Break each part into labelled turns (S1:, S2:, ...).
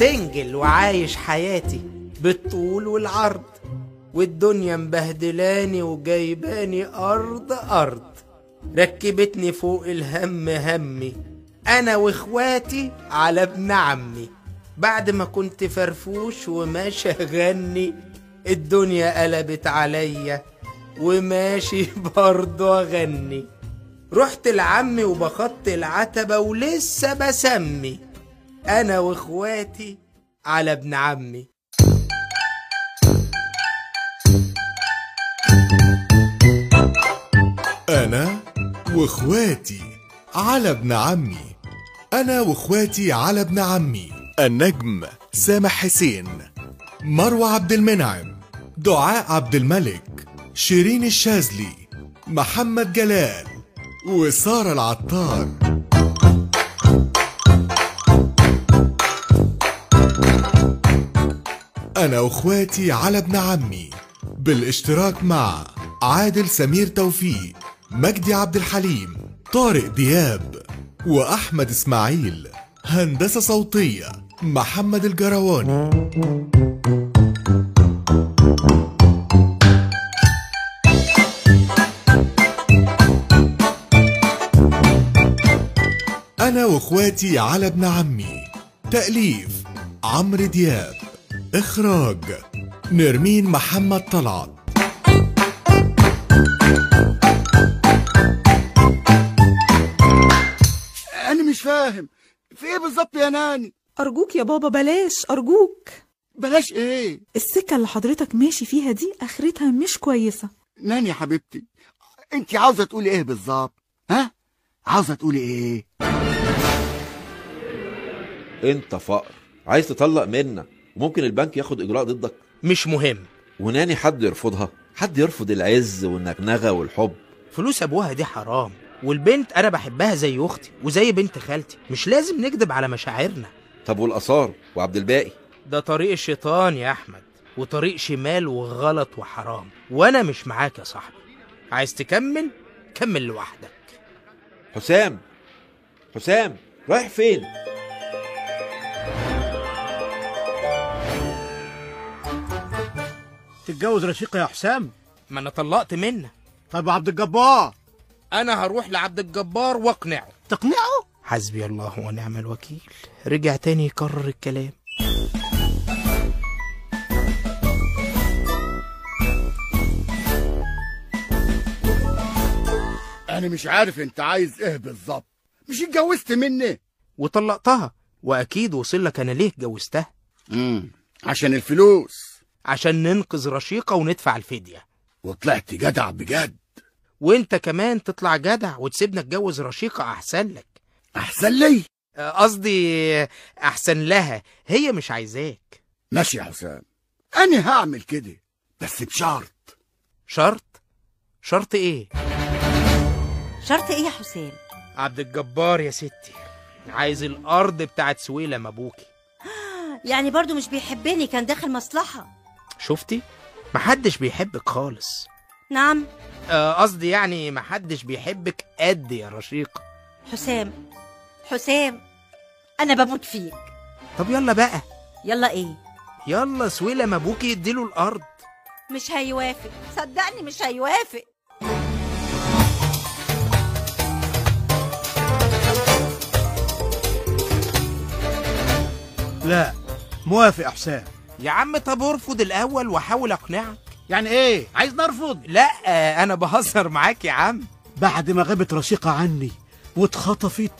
S1: سنجل وعايش حياتي بالطول والعرض والدنيا مبهدلاني وجايباني أرض أرض. ركبتني فوق الهم همي أنا وإخواتي على ابن عمي. بعد ما كنت فرفوش وماشي أغني الدنيا قلبت عليا وماشي برضه أغني. رحت لعمي وبخط العتبة ولسه بسمي. أنا وإخواتي على ابن عمي.
S2: أنا وإخواتي على ابن عمي. أنا وإخواتي على ابن عمي. النجم سامح حسين. مروة عبد المنعم. دعاء عبد الملك. شيرين الشاذلي. محمد جلال. وسارة العطار. أنا وإخواتي على ابن عمي بالاشتراك مع عادل سمير توفيق مجدي عبد الحليم طارق دياب وأحمد إسماعيل هندسة صوتية محمد الجرواني. أنا وإخواتي على ابن عمي تأليف عمرو دياب. إخراج نرمين محمد طلعت
S3: أنا مش فاهم. في إيه بالظبط يا ناني؟
S4: أرجوك يا بابا بلاش. أرجوك.
S3: بلاش إيه؟
S4: السكة اللي حضرتك ماشي فيها دي آخرتها مش كويسة.
S3: ناني يا حبيبتي أنت عاوزة تقولي إيه بالظبط؟ ها؟ عاوزة تقولي إيه؟
S5: أنت فقر. عايز تطلق منا. وممكن البنك ياخد إجراء ضدك.
S1: مش مهم.
S5: وناني حد يرفضها. حد يرفض العز والنغنغة والحب.
S1: فلوس أبوها دي حرام والبنت أنا بحبها زي أختي وزي بنت خالتي. مش لازم نكذب على مشاعرنا.
S5: طب والآثار وعبد الباقي؟
S1: ده طريق الشيطان يا أحمد وطريق شمال وغلط وحرام. وأنا مش معاك يا صاحبي. عايز تكمل؟ كمل لوحدك.
S5: حسام. حسام رايح فين؟
S6: تتجوز رشيقة يا حسام؟
S1: ما أنا طلقت منها
S6: طب عبد الجبار.
S1: أنا هروح لعبد الجبار وأقنعه.
S6: تقنعه؟
S1: حسبي الله ونعم الوكيل. رجع تاني يكرر الكلام.
S3: أنا مش عارف أنت عايز إيه بالظبط. مش اتجوزت مني؟
S1: وطلقتها. وأكيد وصل لك أنا ليه اتجوزتها؟
S3: امم عشان الفلوس.
S1: عشان ننقذ رشيقة وندفع الفدية.
S3: وطلعت جدع بجد.
S1: وانت كمان تطلع جدع وتسيبنا اتجوز رشيقة أحسن لك.
S3: أحسن لي؟
S1: آه، قصدي أحسن لها. هي مش عايزاك.
S3: ماشي يا حسام. أنا هعمل كده بس بشرط.
S1: شرط؟ شرط إيه؟
S7: شرط إيه يا حسام؟
S1: عبد الجبار يا ستي عايز الأرض بتاعت سويلم أبوكي.
S7: يعني برضو مش بيحبني كان داخل مصلحة.
S1: شفتي؟ محدش بيحبك خالص.
S7: نعم.
S1: آه، قصدي يعني محدش بيحبك قد يا رشيقة
S7: حسام حسام أنا بموت فيك.
S1: طب يلا بقى.
S7: يلا إيه؟
S1: يلا سويلم أبوكي يديله الأرض.
S7: مش هيوافق. صدقني مش هيوافق.
S6: لا موافق يا حسام.
S1: يا عم طب ارفض الأول وحاول أقنعك.
S6: يعني إيه؟ عايز نرفض؟
S1: لا آه، أنا بهزر معاك يا عم.
S6: بعد ما غابت رشيقة عني واتخطفت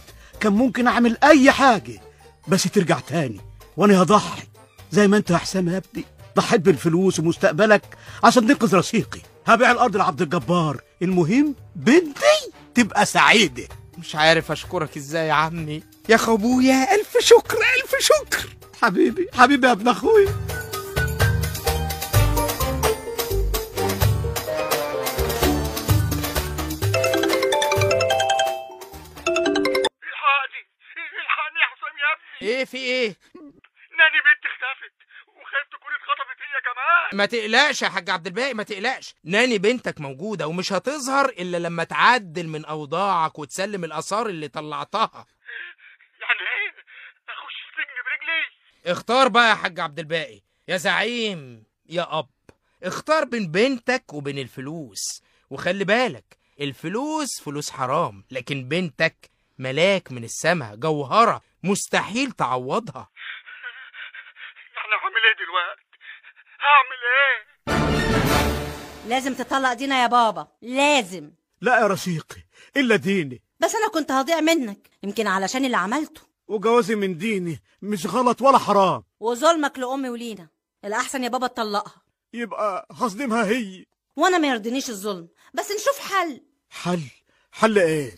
S6: كان ممكن أعمل أي حاجة بس ترجع تاني وأنا هضحي زي ما أنت يا حسام يا ابني ضحيت بالفلوس ومستقبلك عشان تنقذ رشيقي. هبيع الأرض لعبد الجبار. المهم بنتي تبقى سعيدة.
S1: مش عارف أشكرك إزاي يا عمي. يا خبويا ألف شكر ألف شكر.
S6: حبيبي حبيبي يا ابن
S8: أخويا.
S1: ما تقلقش يا حاج عبد الباقي ما تقلقش. ناني بنتك موجودة ومش هتظهر إلا لما تعدل من أوضاعك وتسلم الآثار اللي طلعتها.
S8: يعني إيه؟ أخش السجن برجلي.
S1: اختار بقى يا حاج عبد الباقي. يا زعيم يا أب. اختار بين بنتك وبين الفلوس. وخلي بالك الفلوس فلوس حرام لكن بنتك ملاك من السماء جوهرة. مستحيل تعوضها.
S8: يعني هعمل إيه دلوقتي؟ هعمل إيه؟
S7: لازم تطلق دينا يا بابا. لازم.
S6: لا يا رشيقي إلا ديني.
S7: بس أنا كنت هضيع منك. يمكن علشان اللي عملته.
S6: وجوازي من ديني مش غلط ولا حرام.
S7: وظلمك لأمي ولينا. الأحسن يا بابا تطلقها.
S6: يبقى هصدمها هي.
S7: وأنا ما يرضينيش الظلم. بس نشوف حل.
S6: حل؟ حل إيه؟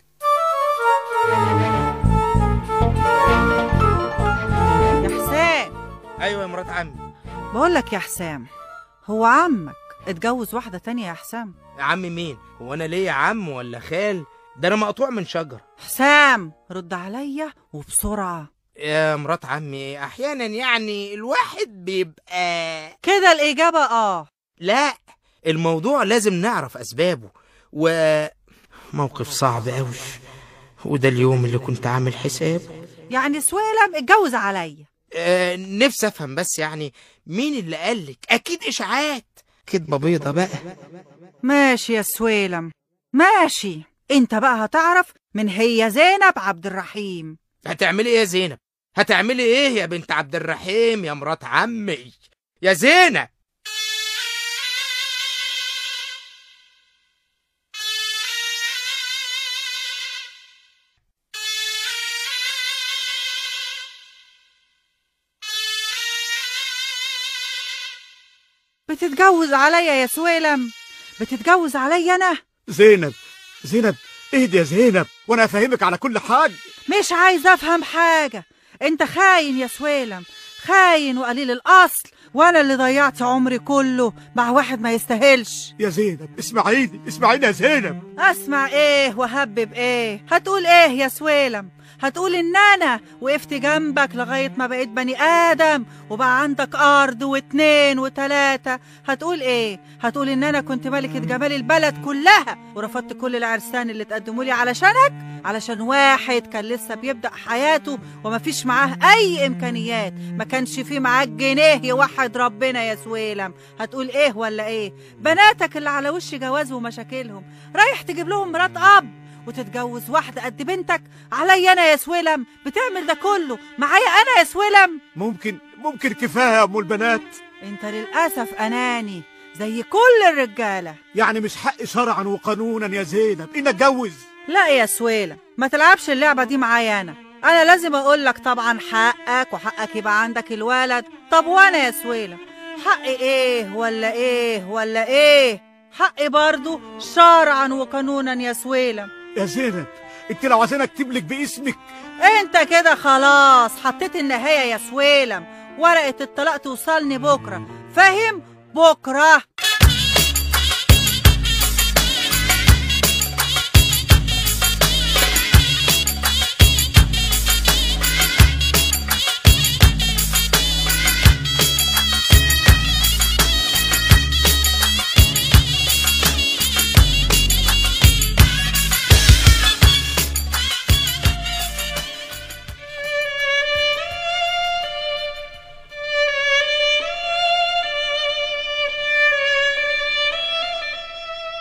S9: يا حسام
S1: أيوه يا مرات عمي.
S9: بقول لك يا حسام هو عمك اتجوز واحدة تانية يا حسام؟
S1: يا عم مين؟ هو أنا ليا عم ولا خال؟ ده أنا مقطوع من شجر
S9: حسام رد عليا وبسرعة.
S1: يا مرات عمي أحيانا يعني الواحد بيبقى
S9: كده الإجابة آه.
S1: لا الموضوع لازم نعرف أسبابه و موقف صعب قوي وده اليوم اللي كنت عامل حسابه
S9: يعني سويلم اتجوز عليا.
S1: آه نفسي افهم بس يعني مين اللي قالك أكيد اشاعات. كدبه بيضه بقى.
S9: ماشي يا سويلم. ماشي. انت بقى هتعرف من هي زينب عبد الرحيم.
S1: هتعملي إيه يا زينب؟ هتعملي إيه يا بنت عبد الرحيم يا مرات عمي؟ يا زينب!
S9: بتتجوز عليا يا سويلم. بتتجوز عليا أنا.
S6: زينب زينب اهدي يا زينب وأنا أفهمك على كل حاجة.
S9: مش عايز أفهم حاجة. أنت خاين يا سويلم خاين وقليل الأصل وأنا اللي ضيعت عمري كله مع واحد ما يستاهلش.
S6: يا زينب اسمعيني اسمعيني يا زينب.
S9: أسمع إيه وهبب إيه. هتقول إيه يا سويلم؟ هتقول ان أنا وقفت جنبك لغاية ما بقيت بني آدم وبقى عندك أرض واتنين وتلاتة. هتقول إيه؟ هتقول ان أنا كنت ملكة جمال البلد كلها ورفضت كل العرسان اللي تقدموا لي علشانك علشان واحد كان لسه بيبدأ حياته وما فيش معاه أي إمكانيات. ما كانش فيه معاك جنيه يوحد ربنا يا سويلم. هتقول إيه ولا إيه؟ بناتك اللي على وش جواز ومشاكلهم. رايح تجيب لهم مرات أب. وتتجوز واحدة قد بنتك. عليا أنا يا سويلم. بتعمل ده كله. معايا أنا يا سويلم.
S6: ممكن ممكن كفايه يا أم البنات.
S9: أنت للأسف أناني زي كل الرجالة.
S6: يعني مش حق شرعا وقانونا يا زينب. إن أتجوز.
S9: لا يا سويلم ما تلعبش اللعبة دي معايا أنا. أنا لازم أقول لك طبعا حقك وحقك يبقى عندك الولد. طب وأنا يا سويلم؟ حقي إيه ولا إيه ولا إيه؟ حقي برضو شرعا وقانونا يا سويلم.
S6: يا زينب انت لو عايزين اكتب لك باسمك.
S9: انت كده خلاص حطيت النهاية يا سويلم. ورقة الطلاق توصلني بكرة. فاهم بكرة.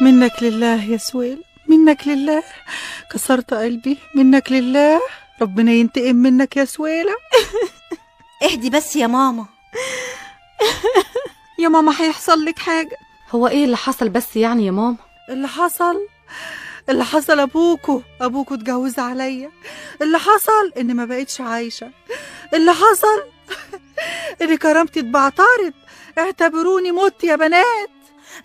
S9: منك لله يا سويل منك لله. كسرت قلبي منك لله. ربنا ينتقم منك يا سويلة
S7: اهدي بس يا ماما.
S4: يا ماما هيحصل لك حاجة.
S10: هو إيه اللي حصل بس يعني يا ماما؟
S9: اللي حصل؟ اللي حصل أبوكو. أبوكو اتجوز عليا. اللي حصل؟ اني ما بقتش عايشة. اللي حصل؟ إن كرامتي اتبعترت. اعتبروني مت يا بنات.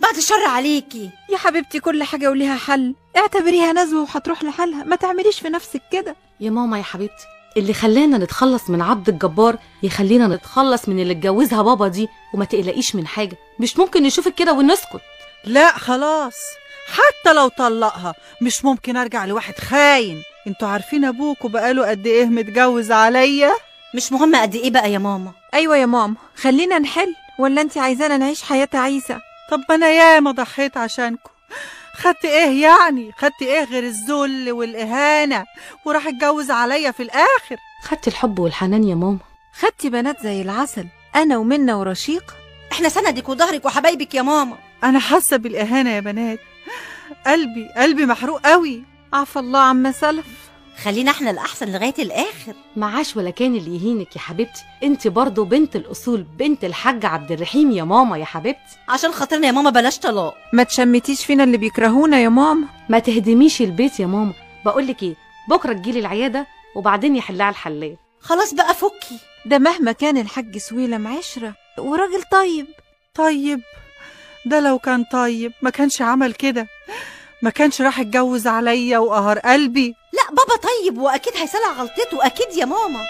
S7: بعد الشر عليكي.
S4: يا حبيبتي كل حاجة وليها حل. اعتبريها نزوة وهتروح لحالها. ما تعمليش في نفسك كده.
S10: يا ماما يا حبيبتي اللي خلانا نتخلص من عبد الجبار يخلينا نتخلص من اللي اتجوزها بابا دي وما تقلقيش من حاجة. مش ممكن نشوفك كده ونسكت.
S9: لا خلاص. حتى لو طلقها مش ممكن أرجع لواحد خاين. أنتوا عارفين ابوكوا بقاله قد إيه متجوز عليا؟
S7: مش مهم قد إيه بقى يا ماما.
S4: أيوه يا ماما. خلينا نحل. ولا انت عايزانا نعيش حياة عيسى؟
S9: طب أنا ياما ضحيت عشانكم. خدت إيه يعني؟ خدت إيه غير الذل والإهانة؟ وراح اتجوز عليا في الآخر.
S10: خدت الحب والحنان يا ماما.
S4: خدتي بنات زي العسل. أنا ومنى ورشيق.
S7: إحنا سندك وظهرك وحبايبك يا ماما.
S9: أنا حاسة بالإهانة يا بنات. قلبي قلبي محروق قوي
S4: عفى الله عما سلف.
S7: خلينا إحنا الأحسن لغاية الآخر.
S10: معاش ولا كان اللي يهينك يا حبيبتي. انت برضو بنت الأصول بنت الحاج عبد الرحيم يا ماما يا حبيبتي.
S7: عشان خاطرنا يا ماما بلاش طلاق.
S4: ما تشمتيش فينا اللي بيكرهونا يا ماما؟
S10: ما تهدميش البيت يا ماما. بقولك إيه بكرة تجيلي العيادة وبعدين يحلها الحلال
S7: خلاص بقى فكي.
S4: ده مهما كان الحاج سويلم عشرة. وراجل طيب.
S9: طيب. ده لو كان طيب. ما كانش عمل كده. ما كانش راح يتجوز عليا وقهر قلبي.
S7: لا بابا طيب وأكيد هيصلح غلطته. أكيد يا ماما.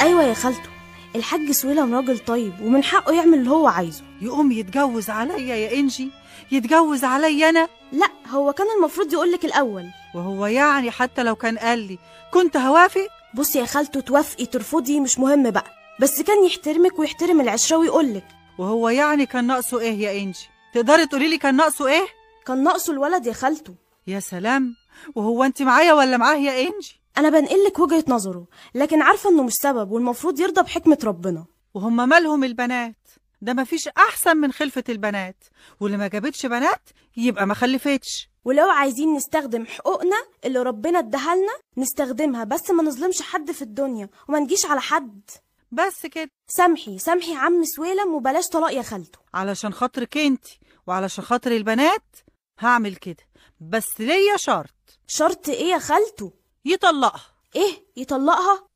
S11: أيوه يا خالته. الحاج سويلم راجل طيب ومن حقه يعمل اللي هو عايزه.
S9: يقوم يتجوز عليا يا إنجي يتجوز عليا أنا؟
S11: لا هو كان المفروض يقولك الأول.
S9: وهو يعني حتى لو كان قال لي كنت هوافق؟
S11: بصي يا خالته توافقي ترفضي مش مهم بقى بس كان يحترمك ويحترم العشره ويقولك
S9: وهو يعني كان ناقصه إيه يا إنجي؟ تقدري تقولي لي كان ناقصه إيه؟
S11: كان ناقصه الولد يا خالته.
S9: يا سلام! وهو أنت معايا ولا معاه يا إنجي؟
S11: أنا بنقلك وجهة نظره لكن عارفة إنه مش سبب والمفروض يرضى بحكمة ربنا.
S9: وهم مالهم البنات؟ ده مفيش أحسن من خلفة البنات. واللي ما جابتش بنات يبقى ما خلفتش.
S11: ولو عايزين نستخدم حقوقنا اللي ربنا اداها لنا نستخدمها بس ما نظلمش حد في الدنيا وما نجيش على حد.
S9: بس كده.
S11: سامحي سامحي عم سويلم وبلاش طلاق يا خالته.
S9: علشان خاطرك انت وعلشان خاطر البنات هعمل كده. بس ليا شرط.
S11: شرط إيه يا خالته؟
S9: يطلقها.
S11: إيه؟ يطلقها؟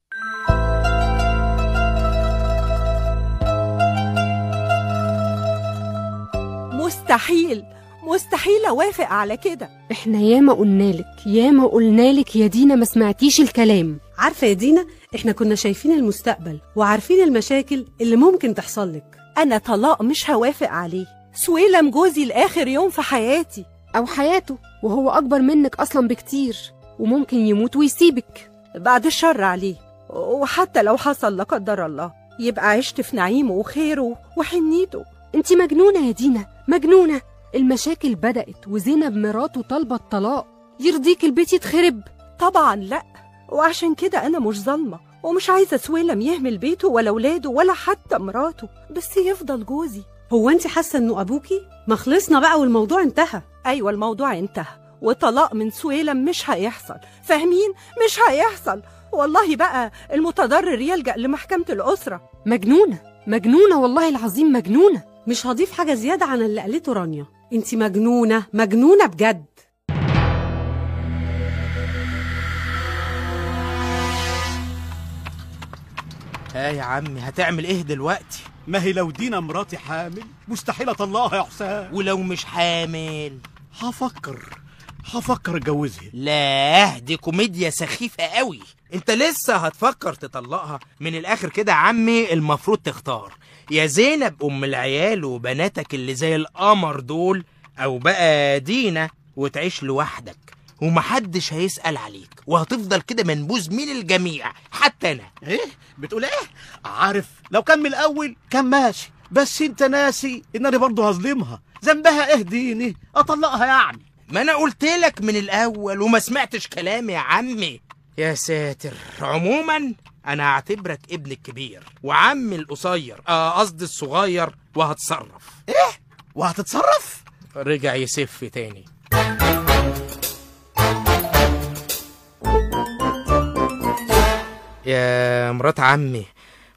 S12: مستحيل. مستحيل أوافق على كده.
S13: إحنا ياما قلنالك ياما قلنالك يا دينا ما سمعتيش الكلام.
S14: عارفة يا دينا إحنا كنا شايفين المستقبل وعارفين المشاكل اللي ممكن تحصل لك.
S12: أنا طلاق مش هوافق عليه. سويلم جوزي لآخر يوم في حياتي.
S13: أو حياته وهو أكبر منك أصلا بكتير. وممكن يموت ويسيبك
S12: بعد الشر عليه. وحتى لو حصل لا قدر الله يبقى عشت في نعيمه وخيره وحنيته.
S13: انت مجنونة يا دينا مجنونة. المشاكل بدأت وزينب مراته طالبة الطلاق. يرضيك البيت يتخرب.
S12: طبعا لا. وعشان كده أنا مش ظالمة ومش عايزة سويلم يهمل بيته ولا ولاده ولا حتى مراته. بس يفضل جوزي.
S14: هو انت حاسة إنه أبوكي؟ ما خلصنا بقى والموضوع انتهى.
S12: أيوه الموضوع انتهى. وطلاق من سويلم مش هيحصل. فاهمين؟ مش هيحصل. والله بقى المتضرر يلجأ لمحكمة الأسرة.
S13: مجنونة. مجنونة والله العظيم مجنونة.
S14: مش هضيف حاجة زيادة عن اللي قالته رانيا. انت مجنونة. مجنونة بجد.
S1: ها يا عمي هتعمل إيه دلوقتي؟
S6: ما هي لو دينا مراتي حامل مستحيل اطلقها يا حسام.
S1: ولو مش حامل.
S6: هفكر. هفكر اتجوزها.
S1: لا دي كوميديا سخيفة قوي. انت لسه هتفكر تطلقها؟ من الآخر كده يا عمي المفروض تختار. يا زينب أم العيال وبناتك اللي زي القمر دول أو بقى دينا وتعيش لوحدك. ومحدش هيسأل عليك. وهتفضل كده منبوذ من الجميع. حتى أنا.
S6: إيه؟ بتقول إيه؟ عارف لو كان من الأول كان ماشي. بس أنت ناسي إن أنا برضه هظلمها. ذنبها إيه ديني؟ أطلقها يعني.
S1: ما أنا قلت لك من الأول وما سمعتش كلامي يا عمي. يا ساتر. عموما أنا هعتبرك ابن الكبير وعمي القصير. آه قصدي الصغير وهتصرف.
S6: إيه؟ وهتتصرف؟
S1: رجع يسف تاني. يا مرات عمي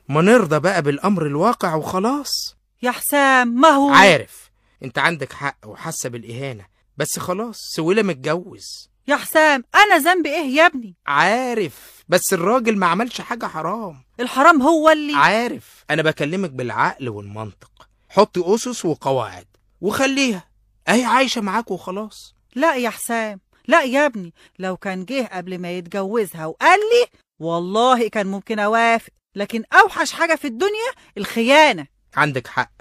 S1: ما نرضى بقى بالأمر الواقع وخلاص.
S9: يا حسام ما هو؟
S1: عارف أنت عندك حق وحاسة بالإهانة. بس خلاص سويلة متجوز.
S9: يا حسام أنا ذنبي إيه يا ابني؟
S1: عارف بس الراجل ما عملش حاجة حرام.
S9: الحرام هو اللي
S1: عارف أنا بكلمك بالعقل والمنطق. حطي أسس وقواعد وخليها. أهي عايشة معاك وخلاص.
S9: لا يا حسام لا يا ابني. لو كان جه قبل ما يتجوزها وقال لي والله كان ممكن أوافق. لكن أوحش حاجة في الدنيا الخيانة.
S1: عندك حق.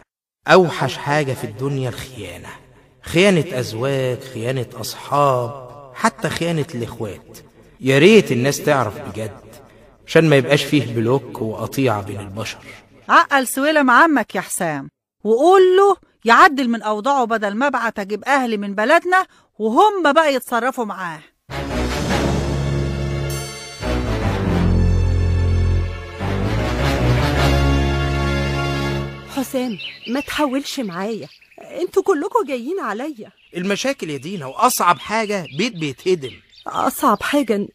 S1: أوحش حاجة في الدنيا الخيانة. خيانة أزواج خيانة أصحاب حتى خيانة الإخوات. يا ريت الناس تعرف بجد عشان ما يبقاش فيه بلوك وقطيعة بين البشر.
S9: عقل سويلم عمك يا حسام وقول له يعدل من أوضاعه بدل ما ابعت أجيب أهلي من بلدنا وهم بقى يتصرفوا معاه.
S12: حسام ما تحاولش معايا. أنتوا كلكم جايين عليا.
S1: المشاكل يا دينا وأصعب حاجة بيت بيتهدم.
S12: أصعب حاجة إن,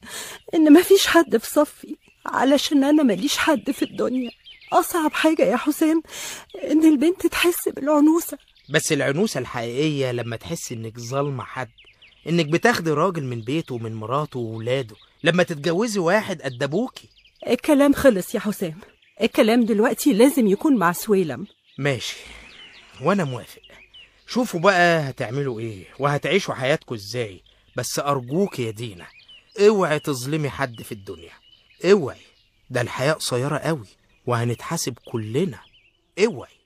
S12: إن مفيش حد في صفي علشان أنا ماليش حد في الدنيا. أصعب حاجة يا حسام إن البنت تحس بالعنوسة.
S1: بس العنوسة الحقيقية لما تحس إنك ظالمة حد إنك بتاخدي راجل من بيته ومن مراته وولاده لما تتجوزي واحد قد أبوكي
S12: الكلام خلص يا حسام. الكلام دلوقتي لازم يكون مع سويلم.
S1: ماشي وأنا موافق. شوفوا بقى هتعملوا إيه وهتعيشوا حياتكم إزاي. بس أرجوك يا دينا اوعي تظلمي حد في الدنيا. اوعي ده الحياة قصيرة قوي وهنتحاسب كلنا. اوعي.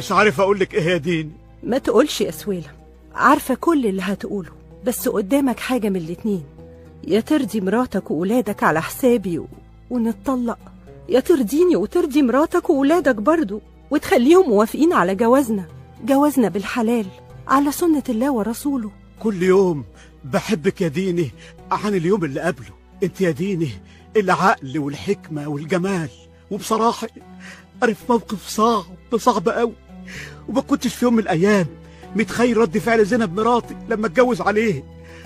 S6: مش عارف أقول لك إيه يا دين.
S12: ما تقولش يا سويلم عارفة كل اللي هتقوله بس قدامك حاجة من الاتنين. يا ترضي مراتك وولادك على حسابي و... ونتطلق. يا ترضيني وترضي مراتك وولادك برضو وتخليهم موافقين على جوازنا. جوازنا بالحلال على سنة الله ورسوله.
S6: كل يوم بحبك يا ديني عن اليوم اللي قبله. انت يا ديني العقل والحكمة والجمال. وبصراحة في موقف صعب صعب قوي وما كنتش في يوم من الأيام متخيل رد فعل زينب مراتي لما اتجوز عليه.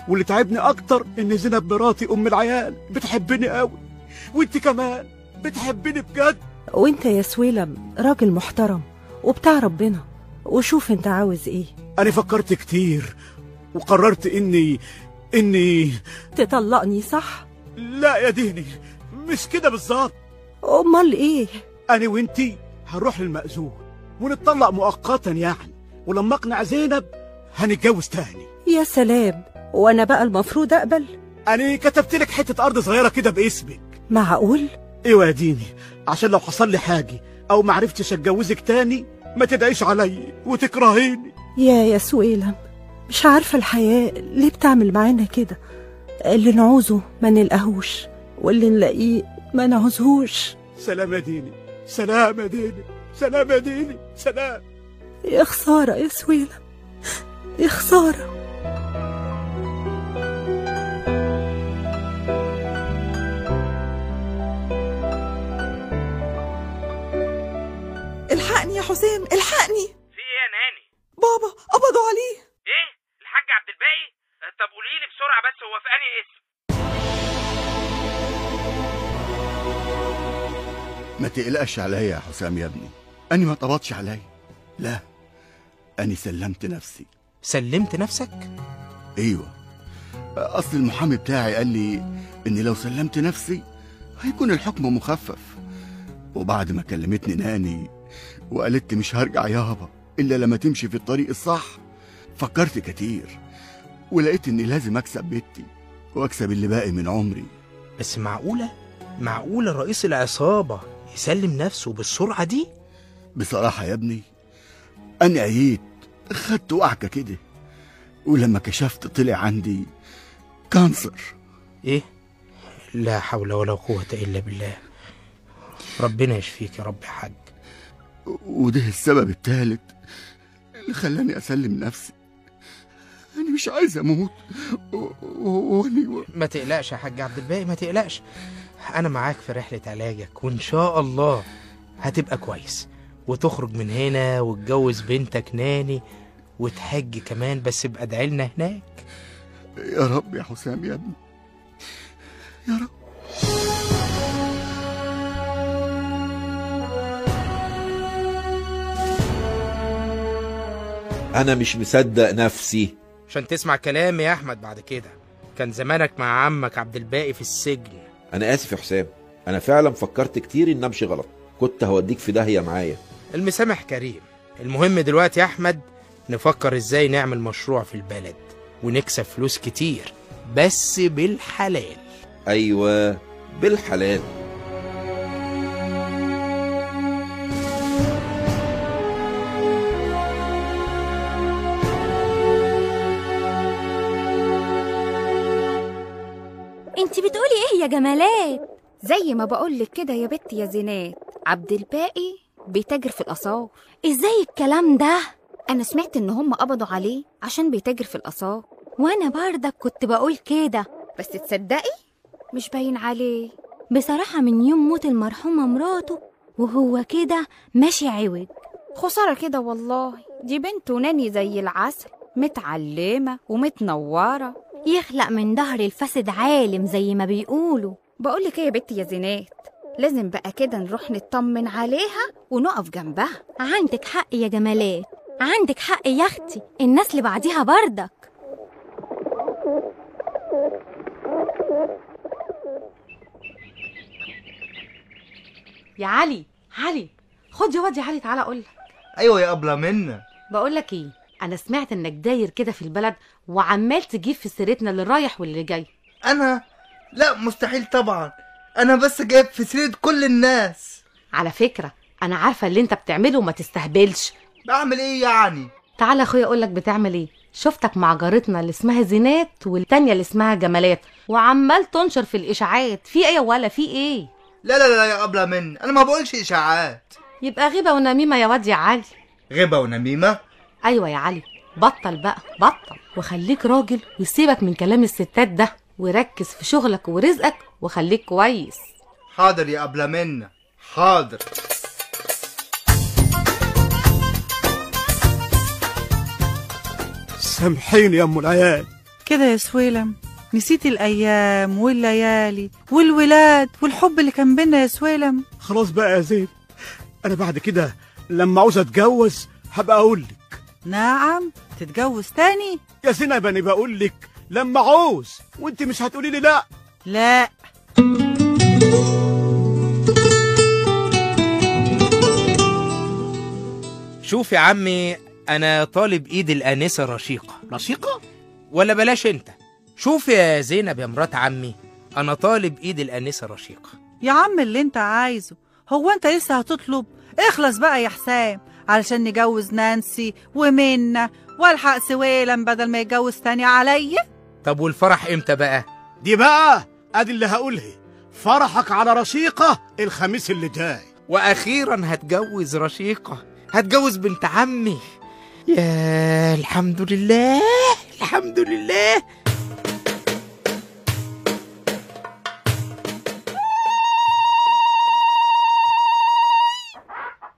S6: واللي تعبني أكتر إن زينب مراتي أم العيال بتحبني قوي وانت كمان بتحبني بجد.
S12: وإنت يا سويلم راجل محترم وبتاع ربنا. وشوف إنت عاوز إيه.
S6: أنا فكرت كتير وقررت إني إني
S12: تطلقني صح؟
S6: لا يا ديني مش كده بالظبط.
S12: أمال إيه؟
S6: أنا وإنتي هنروح للمأذون. ونتطلق مؤقتا يعني ولما أقنع زينب هنتجوز تاني.
S12: يا سلام. وأنا بقى المفروض أقبل؟
S6: أنا كتبت لك حتة أرض صغيرة كده باسمك.
S12: معقول؟
S6: أيوه يا ديني عشان لو حصل لي حاجة أو ما عرفتش أتجوزك تاني ما تدعيش عليا وتكرهيني.
S12: يا يا سويلم مش عارفة الحياة ليه بتعمل معانا كده. اللي نعوزه ما نلقاهوش واللي نلاقيه ما نعوزهوش.
S6: سلام يا ديني. سلام يا ديني. سلام يا ديني سلام.
S12: يا خسارة يا سويلم يا خسارة.
S15: الحقني يا حسام الحقني.
S1: في إيه يا ناني؟
S15: بابا قبضوا عليه.
S1: إيه؟ الحاج عبد الباقي؟ طب قولي لي بسرعة بس هو في انهي اسم
S3: ما تقلقش عليا يا حسام يا ابني. أنا ما طبطش عليا لا أنا سلمت نفسي.
S1: سلمت نفسك؟
S3: أيوة. أصل المحامي بتاعي قال لي إني لو سلمت نفسي هيكون الحكم مخفف. وبعد ما كلمتني ناني وقالت لي مش هرجع يابا إلا لما تمشي في الطريق الصح فكرت كتير ولقيت إني لازم أكسب بيتي وأكسب اللي باقي من عمري.
S1: بس معقولة؟ معقولة رئيس العصابة يسلم نفسه بالسرعة دي؟
S3: بصراحة يا ابني أنا عييت خدت وعكة كده ولما كشفت طلع عندي كانسر.
S1: إيه؟ لا حول ولا قوة إلا بالله. ربنا يشفيك يا رب يا حاج.
S3: وده السبب الثالث اللي خلاني أسلم نفسي. أنا مش عايز أموت و- و-
S1: ما تقلقش يا حاج عبد الباقي ما تقلقش. أنا معاك في رحلة علاجك وإن شاء الله هتبقى كويس. وتخرج من هنا وتجوز بنتك ناني وتحج كمان بس ابقى ادعي لنا هناك.
S3: يا رب يا حسام يا ابني. يا رب.
S5: أنا مش مصدق نفسي.
S1: عشان تسمع كلامي يا أحمد بعد كده. كان زمانك مع عمك عبد الباقي في السجن.
S5: أنا آسف يا حسام. أنا فعلا فكرت كتير إن أمشي غلط. كنت هوديك في داهية معايا.
S1: المسامح كريم. المهم دلوقتي يا أحمد نفكر إزاي نعمل مشروع في البلد ونكسب فلوس كتير بس بالحلال.
S5: أيوه بالحلال.
S16: انت بتقولي إيه يا جمالات؟ زي ما بقولك كده يا بت يا زينات. عبد الباقي بيتاجر في الآثار. إزاي الكلام ده؟ أنا سمعت إن هم قبضوا عليه عشان بيتاجر في الآثار. وأنا بردك كنت بقول كده. بس تصدقي؟ مش باين عليه. بصراحة من يوم موت المرحومة مراته وهو كده ماشي عوج. خسارة كده والله. دي بنته ناني زي العسل متعلمة ومتنورة. يخلق من ظهر الفاسد عالم زي ما بيقولوا. بقولك إيه يا بنتي يا زينات؟ لازم بقى كده نروح نطمن عليها ونقف جنبها. عندك حق يا جمالات عندك حق يا أختي. الناس اللي بعديها بردك.
S10: يا علي علي خد يا واد يا علي تعالى أقول لك.
S17: أيوه يا أبلة منا
S10: بقول لك إيه أنا سمعت إنك داير كده في البلد وعمال تجيب في سيرتنا اللي رايح واللي جاي.
S17: أنا؟ لا مستحيل طبعا. أنا بس جايب في سيره كل الناس.
S10: على فكرة أنا عارفة اللي أنت بتعمله وما تستهبلش.
S17: بعمل إيه يعني؟
S10: تعالى يا أخويا أقول لك بتعمل إيه. شفتك مع جارتنا اللي اسمها زينات والتانية اللي اسمها جمالات وعمال تنشر في الإشاعات. في إيه ولا؟ في إيه؟
S17: لا لا لا يا أبلة من أنا ما بقولش إشاعات.
S10: يبقى غيبة ونميمة يا واد يا علي.
S17: غيبة ونميمة؟
S10: أيوه يا علي. بطل بقى بطل. وخليك راجل وسيبك من كلام الستات ده. وركز في شغلك ورزقك وخليك كويس.
S17: حاضر يا أبلة منا حاضر.
S6: سامحيني يا أم العيال.
S9: كده يا سويلم نسيت الأيام والليالي والولاد والحب اللي كان بينا يا سويلم
S6: خلاص بقى يا زين أنا بعد كده لما عاوز أتجوز هبقى أقول لك.
S9: نعم تتجوز تاني؟
S6: يا زينب أنا بقول لك لما عاوز وانت مش هتقولي لي لا.
S9: لا.
S1: شوف يا عمي أنا طالب إيد الآنسة رشيقة.
S6: رشيقة؟
S1: ولا بلاش أنت. شوف يا زينب يا مرات عمي أنا طالب إيد الآنسة رشيقة.
S9: يا عم اللي أنت عايزه. هو أنت لسه هتطلب؟ اخلص بقى يا حسام. علشان نجوز نانسي ومنة والحق سويلم بدل ما يتجوز تاني عليا.
S1: طب والفرح إمتى بقى؟
S6: دي بقى أدي اللي هقولها فرحك على رشيقة الخميس اللي جاي.
S1: وأخيرا هتجوز رشيقة. هتجوز بنت عمي. يا الحمد لله الحمد لله.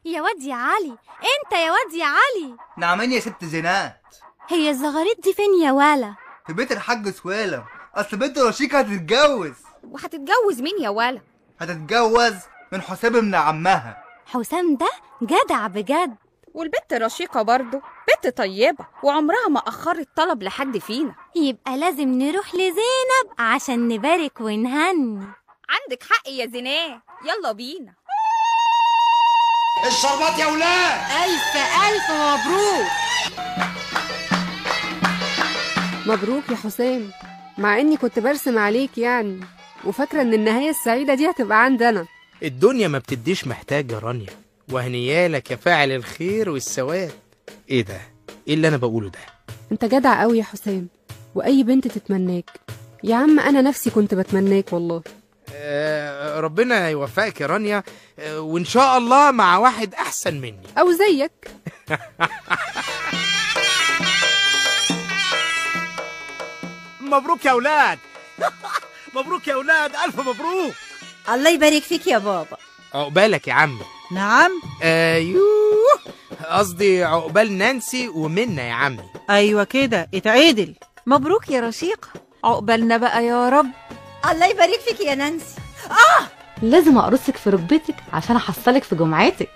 S16: يا واد يا علي انت يا واد يا علي.
S17: نعمين يا ست زينات.
S16: هي الزغاريت دي فين يا ولا؟
S17: في بيت الحاج سويلم أصل بنت رشيقه هتتجوز.
S16: وهتتجوز مين يا ولا؟
S17: هتتجوز من حسام ابن عمها.
S16: حسام ده جدع بجد. والبت رشيقة برضه بنت طيبة وعمرها ما أخرت طلب لحد فينا. يبقى لازم نروح لزينب عشان نبارك ونهني. عندك حق يا زينات يلا بينا.
S18: الشربات يا ولاد.
S16: ألف ألف مبروك.
S13: مبروك يا حسام. مع إني كنت برسم عليك يعني وفاكرة إن النهاية السعيدة دي هتبقى عندنا
S1: الدنيا ما بتديش محتاج يا رانيا وهنيالك يا فاعل الخير والثواب إيه ده؟ إيه اللي أنا بقوله ده؟
S13: أنت جدع قوي يا حسام وأي بنت تتمناك. يا عم أنا نفسي كنت بتمناك والله.
S1: آه ربنا يوفقك يا رانيا آه وإن شاء الله مع واحد أحسن مني.
S13: أو زيك.
S6: مبروك يا أولاد. مبروك يا أولاد ألف مبروك.
S7: الله يبارك فيك يا بابا.
S1: عقبالك يا عم.
S9: نعم.
S1: أيوه قصدي عقبال نانسي ومنى يا عمي.
S9: أيوه كده اتعدل.
S4: مبروك يا رشيقة عقبالنا بقى يا رب.
S7: الله يبارك فيك يا نانسي.
S10: لازم أقرصك في ركبتك عشان أحصلك في جمعتك.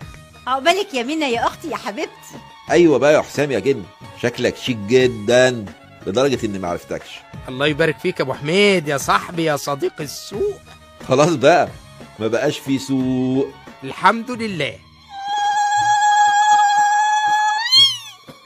S7: عقبالك يا منى يا أختي يا حبيبتي.
S5: أيوه بقى يا حسام يا جن شكلك شيك جدا. لدرجة إني ما عرفتكش.
S1: الله يبارك فيك يا أبو حميد يا صاحبي يا صديق السوق
S5: خلاص بقى ما بقاش في سوق
S1: الحمد لله.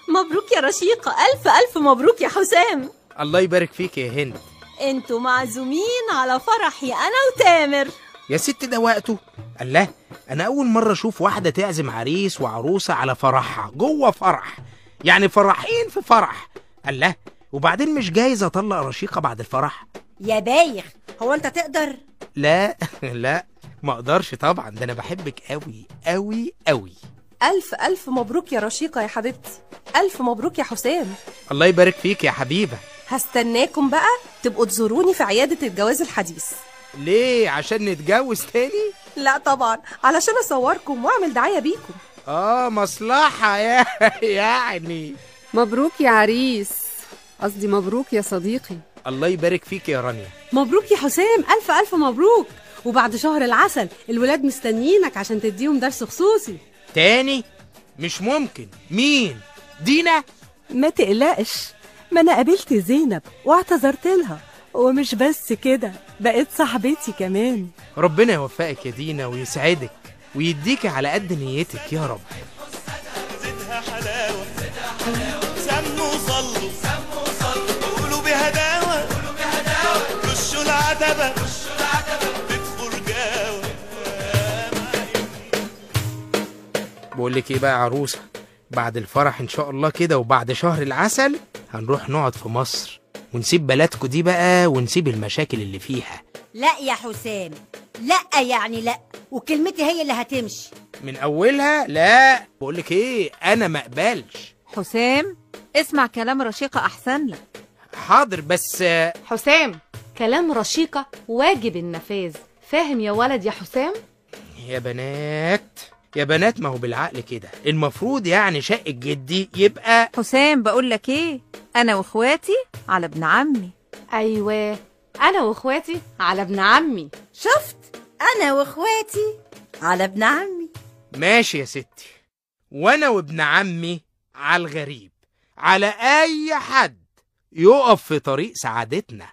S11: مبروك يا رشيقة ألف ألف مبروك يا حسام.
S1: الله يبارك فيك يا هند.
S18: أنتوا معزومين على فرحي أنا وتامر.
S1: يا ست ده وقته. الله أنا أول مرة أشوف واحدة تعزم عريس وعروسة على فرحها جوه فرح. يعني فرحين في فرح. الله وبعدين مش جايز أطلق رشيقة بعد الفرح؟
S7: يا بايخ هو أنت تقدر؟
S1: لا لا ما أقدرش طبعا ده أنا بحبك قوي قوي قوي
S19: ألف ألف مبروك يا رشيقة يا حبيبتي. ألف مبروك يا حسام.
S1: الله يبارك فيك يا حبيبة.
S19: هستناكم بقى تبقوا تزوروني في عيادة الجواز الحديث.
S1: ليه؟ عشان نتجوز تاني؟
S19: لا طبعا علشان أصوركم وأعمل دعاية بيكم.
S1: آه مصلحة يا يعني.
S13: مبروك يا عريس. قصدي مبروك يا صديقي
S1: الله يبارك فيك يا رانيا
S14: مبروك يا حسام ألف ألف مبروك وبعد شهر العسل الولاد مستنيينك عشان تديهم درس خصوصي
S1: تاني مش ممكن مين دينا
S12: ما تقلقش ما أنا قابلت زينب واعتذرت لها ومش بس كده بقت صاحبتي كمان
S1: ربنا يوفقك يا دينا ويسعدك ويديكي على قد نيتك يا رب
S20: زدها حلاوة سموا صلوا العتبة
S1: بقول لك إيه بقى يا عروسة؟ بعد الفرح إن شاء الله كده وبعد شهر العسل هنروح نقعد في مصر. ونسيب بلدكو دي بقى ونسيب المشاكل اللي فيها.
S7: لا يا حسام لا يعني لا وكلمتي هي اللي هتمشي.
S1: من أولها لا. بقول لك إيه؟ أنا ما أقبلش.
S4: حسام اسمع كلام رشيقة أحسن لك.
S1: حاضر بس
S10: حسام كلام رشيقة واجب النفاذ. فاهم يا ولد يا حسام؟
S1: يا بنات يا بنات ما هو بالعقل كده. المفروض يعني شق الجدي يبقى
S4: حسام بقول لك إيه؟ أنا وإخواتي على ابن عمي.
S10: أيوه أنا وإخواتي على ابن عمي.
S7: شفت؟ أنا وإخواتي على ابن عمي.
S1: ماشي يا ستي. وأنا وابن عمي على الغريب. على أي حد. يقف في طريق سعادتنا.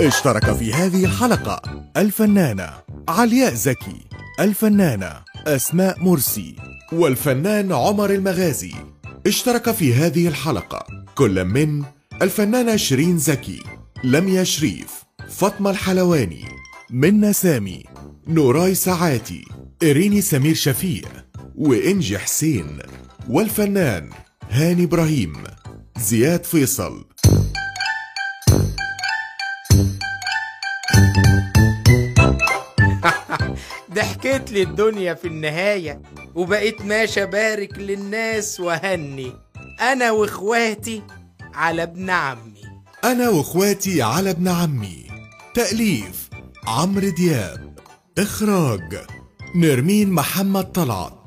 S2: اشترك في هذه الحلقة الفنانة علياء زكي الفنانة أسماء مرسي والفنان عمر المغازي. اشترك في هذه الحلقة كل من الفنانة شيرين زكي لميا شريف فاطمة الحلواني منى سامي نوراي سعاتي إريني سمير شفيق وإنجي حسين والفنان هاني إبراهيم زياد فيصل
S1: ضحكت لي الدنيا في النهاية وبقيت ماشي أبارك للناس وهني أنا وإخواتي على ابن عمي.
S2: أنا وإخواتي على ابن عمي. تأليف عمرو دياب. إخراج نرمين محمد طلعت.